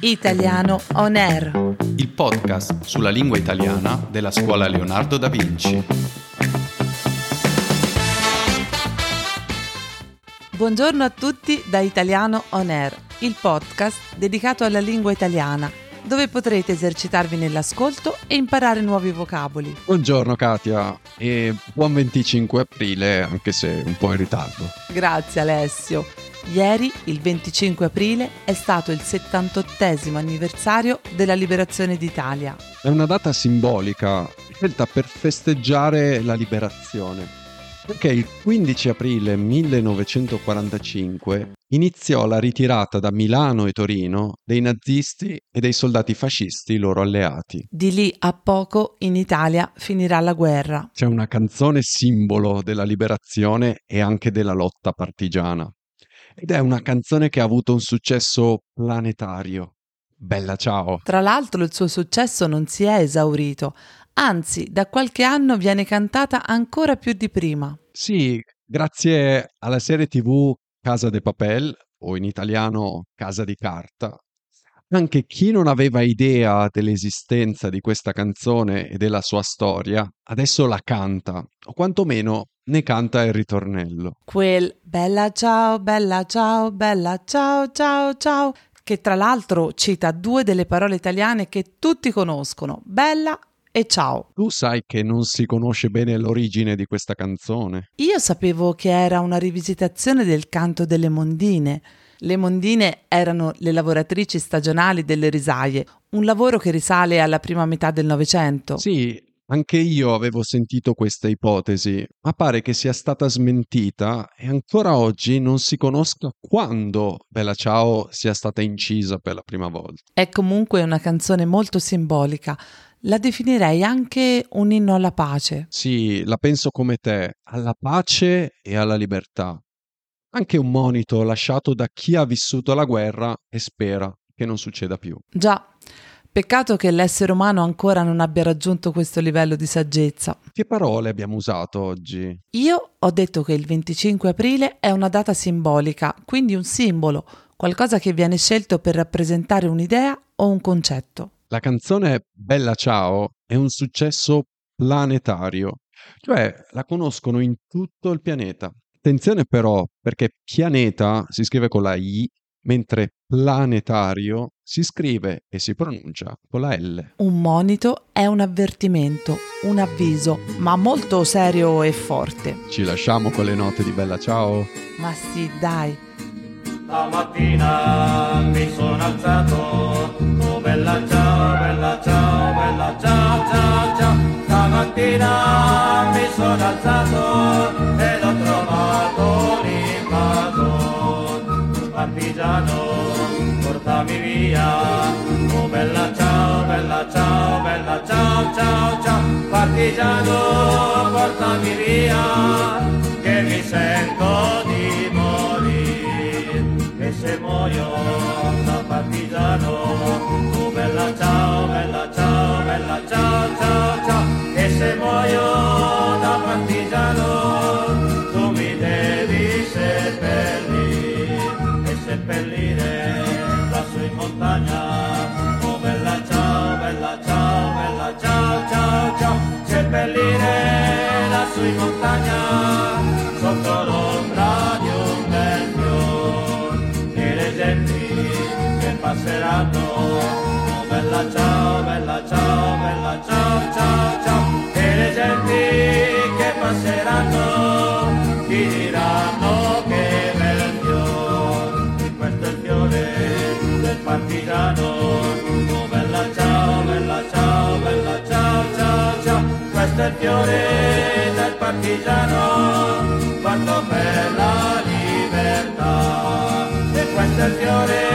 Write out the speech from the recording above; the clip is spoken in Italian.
Italiano On Air. il podcast sulla lingua italiana della scuola Leonardo da Vinci. Buongiorno a tutti da Italiano On Air, il podcast dedicato alla lingua italiana, dove potrete esercitarvi nell'ascolto e imparare nuovi vocaboli. Buongiorno Katia e buon 25 aprile anche se un po' in ritardo. Grazie Alessio. Ieri, il 25 aprile, è stato il 78 anniversario della liberazione d'Italia. È una data simbolica scelta per festeggiare la liberazione. Perché il 15 aprile 1945 iniziò la ritirata da Milano e Torino dei nazisti e dei soldati fascisti loro alleati. Di lì a poco in Italia finirà la guerra. C'è una canzone simbolo della liberazione e anche della lotta partigiana. Ed è una canzone che ha avuto un successo planetario. Bella ciao! Tra l'altro il suo successo non si è esaurito, anzi da qualche anno viene cantata ancora più di prima. Sì, grazie alla serie TV Casa de Papel, o in italiano Casa di Carta, anche chi non aveva idea dell'esistenza di questa canzone e della sua storia, adesso la canta, o quantomeno ne canta il ritornello. Quel bella ciao, bella ciao, bella ciao, ciao, ciao, che tra l'altro cita due delle parole italiane che tutti conoscono, bella e ciao. Tu sai che non si conosce bene l'origine di questa canzone? Io sapevo che era una rivisitazione del canto delle mondine. Le mondine erano le lavoratrici stagionali delle risaie, un lavoro che risale alla prima metà del Novecento. Sì, anche io avevo sentito questa ipotesi, ma pare che sia stata smentita e ancora oggi non si conosca quando Bella Ciao sia stata incisa per la prima volta. È comunque una canzone molto simbolica. La definirei anche un inno alla pace. Sì, la penso come te, alla pace e alla libertà. Anche un monito lasciato da chi ha vissuto la guerra e spera che non succeda più. Già, peccato che l'essere umano ancora non abbia raggiunto questo livello di saggezza. Che parole abbiamo usato oggi? Io ho detto che il 25 aprile è una data simbolica, quindi un simbolo, qualcosa che viene scelto per rappresentare un'idea o un concetto. La canzone Bella Ciao è un successo planetario, cioè la conoscono in tutto il pianeta. Attenzione però, perché pianeta si scrive con la I, mentre planetario si scrive e si pronuncia con la L. Un monito è un avvertimento, un avviso, ma molto serio e forte. Ci lasciamo con le note di Bella Ciao? Ma sì, dai. Stamattina mi sono alzato, oh bella ciao, bella ciao, bella ciao, ciao, ciao. Stamattina mi sono alzato Partigiano, portami via, oh bella ciao, bella ciao, bella ciao, ciao, ciao. Partigiano, portami via, che mi sento di morire e se muoio da partigiano seppellire lassù in montagna sotto l'ombra di un bel fiore e le genti che passeranno oh bella ciao bella ciao bella ciao ciao ciao. E le genti che passeranno ti diranno che bel fiore questo è il fiore del partigiano è il partigiano quanto per la libertà. E questo è il fiore